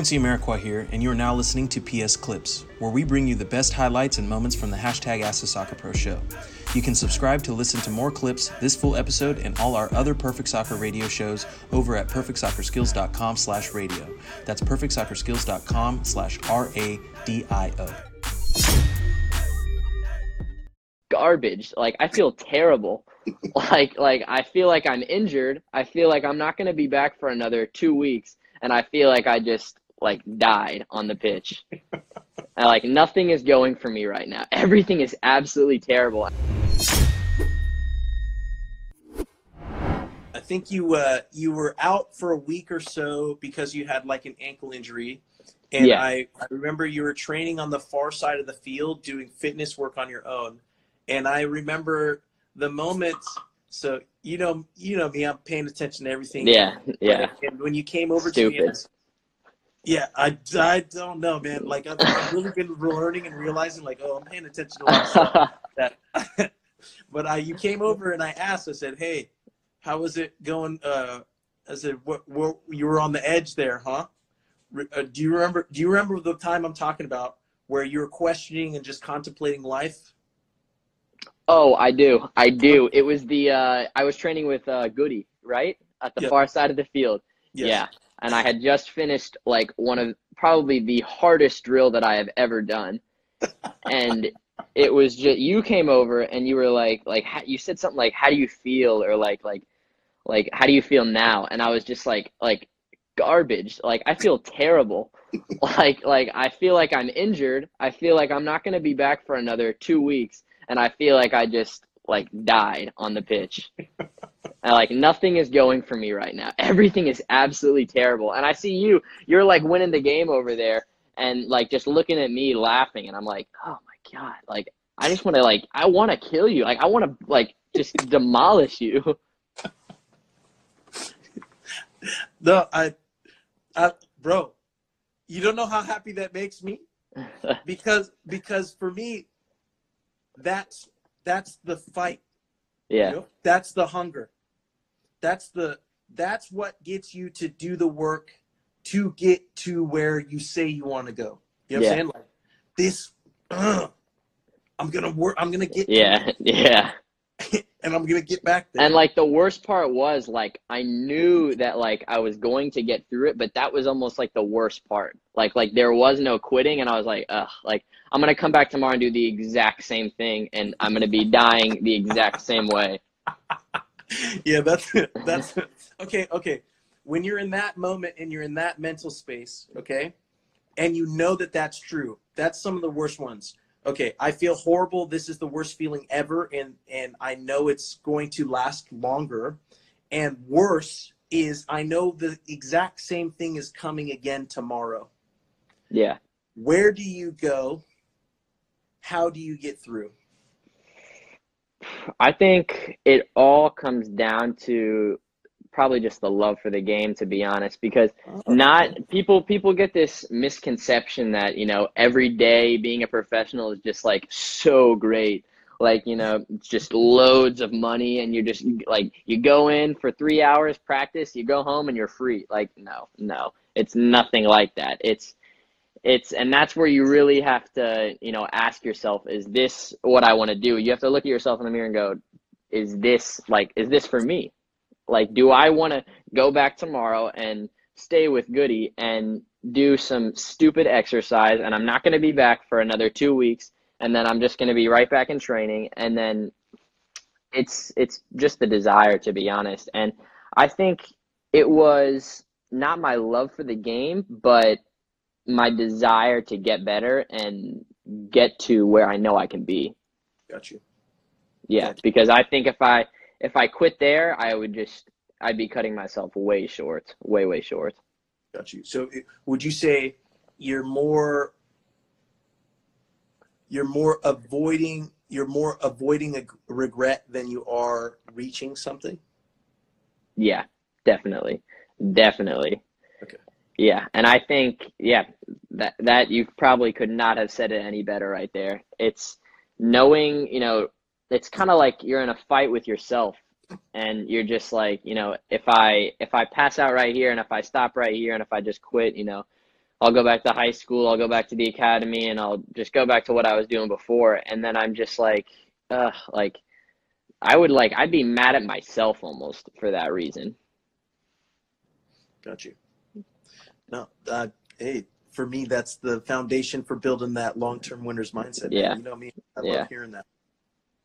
Quincy Amarikwa here, and you are now listening to PS Clips, where we bring you the best highlights and moments from the hashtag Ask the Soccer Pro show. You can subscribe to listen to more clips, this full episode, and all our other Perfect Soccer radio shows over at perfectsoccerskills.com slash radio. That's perfectsoccerskills.com slash R-A-D-I-O. Garbage. Like I feel terrible. like like I feel like I'm injured. I feel like I'm not gonna be back for another two weeks and I feel like I just like died on the pitch. and, like nothing is going for me right now. Everything is absolutely terrible. I think you uh, you were out for a week or so because you had like an ankle injury, and Yeah. I, I remember you were training on the far side of the field doing fitness work on your own, and I remember the moment. So you know you know me, I'm paying attention to everything. Yeah, yeah. And when you came over to me, Stupid. Yeah, I, I don't know, man. Like I've, I've really been learning and realizing, like, oh, I'm paying attention to a lot of stuff. that but I you came over and I asked I said hey how was it going uh I said what, what you were on the edge there huh Re- uh, do you remember do you remember the time I'm talking about where you were questioning and just contemplating life oh, I do. I do. It was the uh I was training with uh Goody, right? At the Yep. far side of the field. Yes. Yeah. And I had just finished like one of probably the hardest drill that I have ever done. and it was just you came over and you were like like you said something like how do you feel or like like like how do you feel now? And I was just like like garbage. Like I feel terrible. like like I feel like I'm injured. I feel like I'm not going to be back for another 2 weeks and I feel like I just like died on the pitch. Like nothing is going for me right now. Everything is absolutely terrible. And I see you, you're like winning the game over there and like just looking at me laughing and I'm like, "Oh my god." Like I just want to like I want to kill you. Like I want to like just demolish you. no I I bro you don't know how happy that makes me because because for me that's that's the fight yeah. You know? That's the hunger. That's the that's what gets you to do the work to get to where you say you want to go. You know what Yeah. I'm saying? Like this ugh, I'm gonna work I'm gonna get Yeah. Yeah. And I'm gonna get back there. And like the worst part was like I knew that like I was going to get through it, but that was almost like the worst part. Like like there was no quitting and I was like, ugh, like I'm gonna come back tomorrow and do the exact same thing and I'm gonna be dying the exact same way. yeah, that's that's okay, okay. When you're in that moment and you're in that mental space, okay? And you know that that's true. That's some of the worst ones. Okay, I feel horrible. This is the worst feeling ever and and I know it's going to last longer. And worse is I know the exact same thing is coming again tomorrow. Yeah. Where do you go? How do you get through? I think it all comes down to probably just the love for the game to be honest because oh, not people people get this misconception that you know every day being a professional is just like so great. Like you know just loads of money and you're just like you go in for three hours practice you go home and you're free. Like no no it's nothing like that. It's it's and that's where you really have to you know ask yourself is this what i want to do? You have to look at yourself in the mirror and go is this like is this for me like do i want to go back tomorrow and stay with goody and do some stupid exercise and i'm not going to be back for another two weeks and then i'm just going to be right back in training and then it's it's just the desire to be honest and i think it was not my love for the game but my desire to get better and get to where I know I can be. Got you. Yeah, because I think if I if I quit there, I would just I'd be cutting myself way short, way way short. Got you. So would you say you're more you're more avoiding you're more avoiding a regret than you are reaching something? Yeah, definitely. Definitely. Okay. Yeah, and I think yeah, that that you probably could not have said it any better right there. It's knowing, you know, it's kind of like you're in a fight with yourself and you're just like, you know, if I if I pass out right here and if I stop right here and if I just quit, you know, I'll go back to high school, I'll go back to the academy, and I'll just go back to what I was doing before. And then I'm just like, uh, like I would like I'd be mad at myself almost for that reason. Got you. No, uh, hey, for me, that's the foundation for building that long-term winners mindset. Yeah. Man. You know me. I Yeah. love hearing that.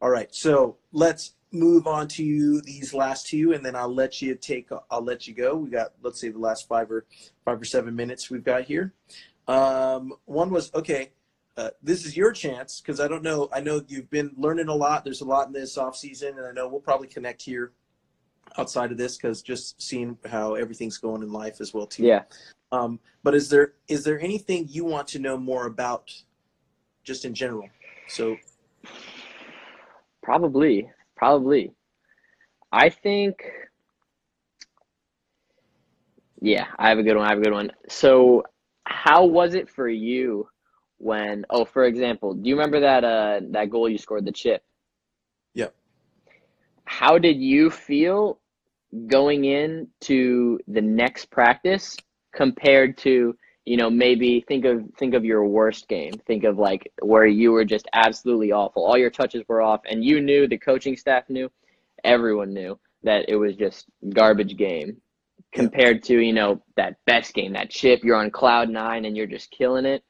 All right, so let's move on to these last two, and then I'll let you take. I'll let you go. We got, let's say, the last five or five or seven minutes we've got here. Um, one was okay. Uh, this is your chance because I don't know. I know you've been learning a lot. There's a lot in this off season, and I know we'll probably connect here outside of this because just seeing how everything's going in life as well too. Yeah. Um, but is there is there anything you want to know more about, just in general? So Probably. Probably. I think Yeah, I have a good one. I have a good one. So, how was it for you when oh, for example, do you remember that uh that goal you scored the chip? Yep. How did you feel going in to the next practice compared to you know maybe think of think of your worst game. Think of like where you were just absolutely awful. All your touches were off and you knew the coaching staff knew everyone knew that it was just garbage game compared to you know that best game that chip. You're on cloud nine and you're just killing it.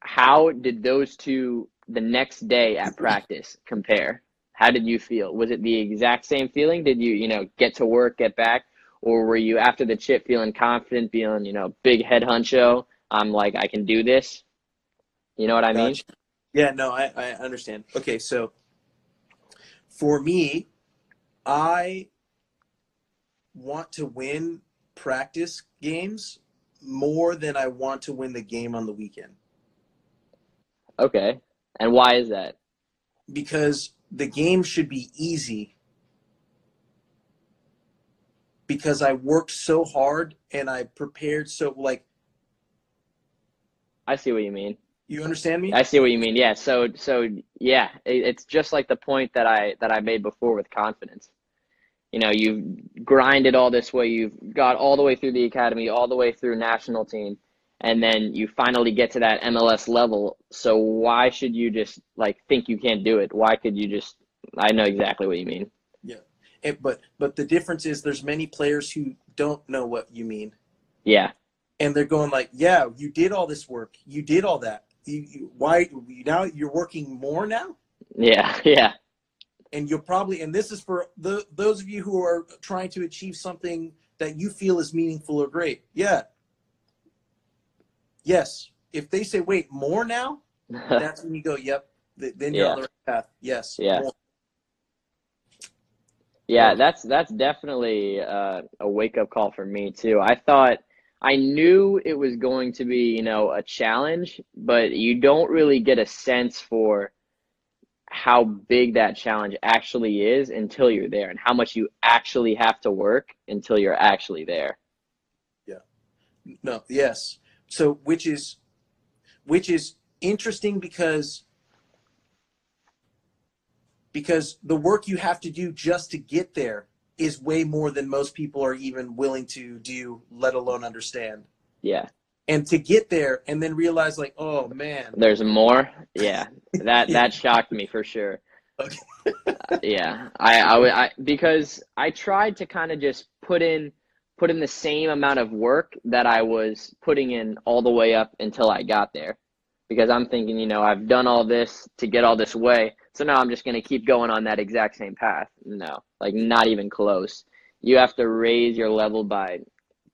How did those two the next day at practice compare? How did you feel? Was it the exact same feeling? Did you you know get to work get back or were you after the chip feeling confident feeling you know big head honcho i'm like i can do this? You know what i mean? Yeah, no, I, I understand. Okay, so for me, I want to win practice games more than I want to win the game on the weekend. Okay and why is that? Because the game should be easy because I worked so hard and I prepared so like i see what you mean you understand me? I see what you mean. Yeah. So so yeah, it, it's just like the point that I that I made before with confidence. You know, you've grinded all this way. You've got all the way through the academy, all the way through national team, and then you finally get to that MLS level. So why should you just like think you can't do it? Why could you just? I know exactly what you mean. And, but but the difference is there's many players who don't know what you mean. Yeah. and they're going like, "Yeah, you did all this work. You did all that. You, you why now you're working more now?" Yeah. Yeah. And you'll probably and this is for the those of you who are trying to achieve something that you feel is meaningful or great. Yeah. Yes. If they say, "Wait, more now?" That's when you go, "Yep." Then you're Yeah. on the right path. Yes. Yeah. more. Yeah, that's that's definitely uh, a wake up call for me too. I thought I knew it was going to be, you know, a challenge, but you don't really get a sense for how big that challenge actually is until you're there and how much you actually have to work until you're actually there. Yeah. No, yes. So which is which is interesting because because the work you have to do just to get there is way more than most people are even willing to do, let alone understand. Yeah. And to get there and then realize like, oh man, There's more. Yeah. That that shocked me for sure. Okay. Uh, yeah. I I I because I tried to kind of just put in put in the same amount of work that I was putting in all the way up until I got there. Because I'm thinking, you know, I've done all this to get all this way. So now I'm just going to keep going on that exact same path. No. Like not even close. You have to raise your level by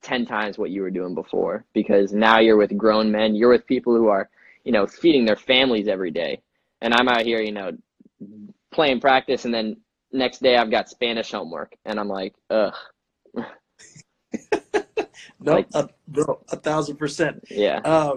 10 times what you were doing before because now you're with grown men, you're with people who are, you know, feeding their families every day. And I'm out here, you know, playing practice and then next day I've got Spanish homework and I'm like, ugh. no, Like- a, bro, a thousand percent. Yeah. Uh,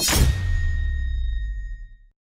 you.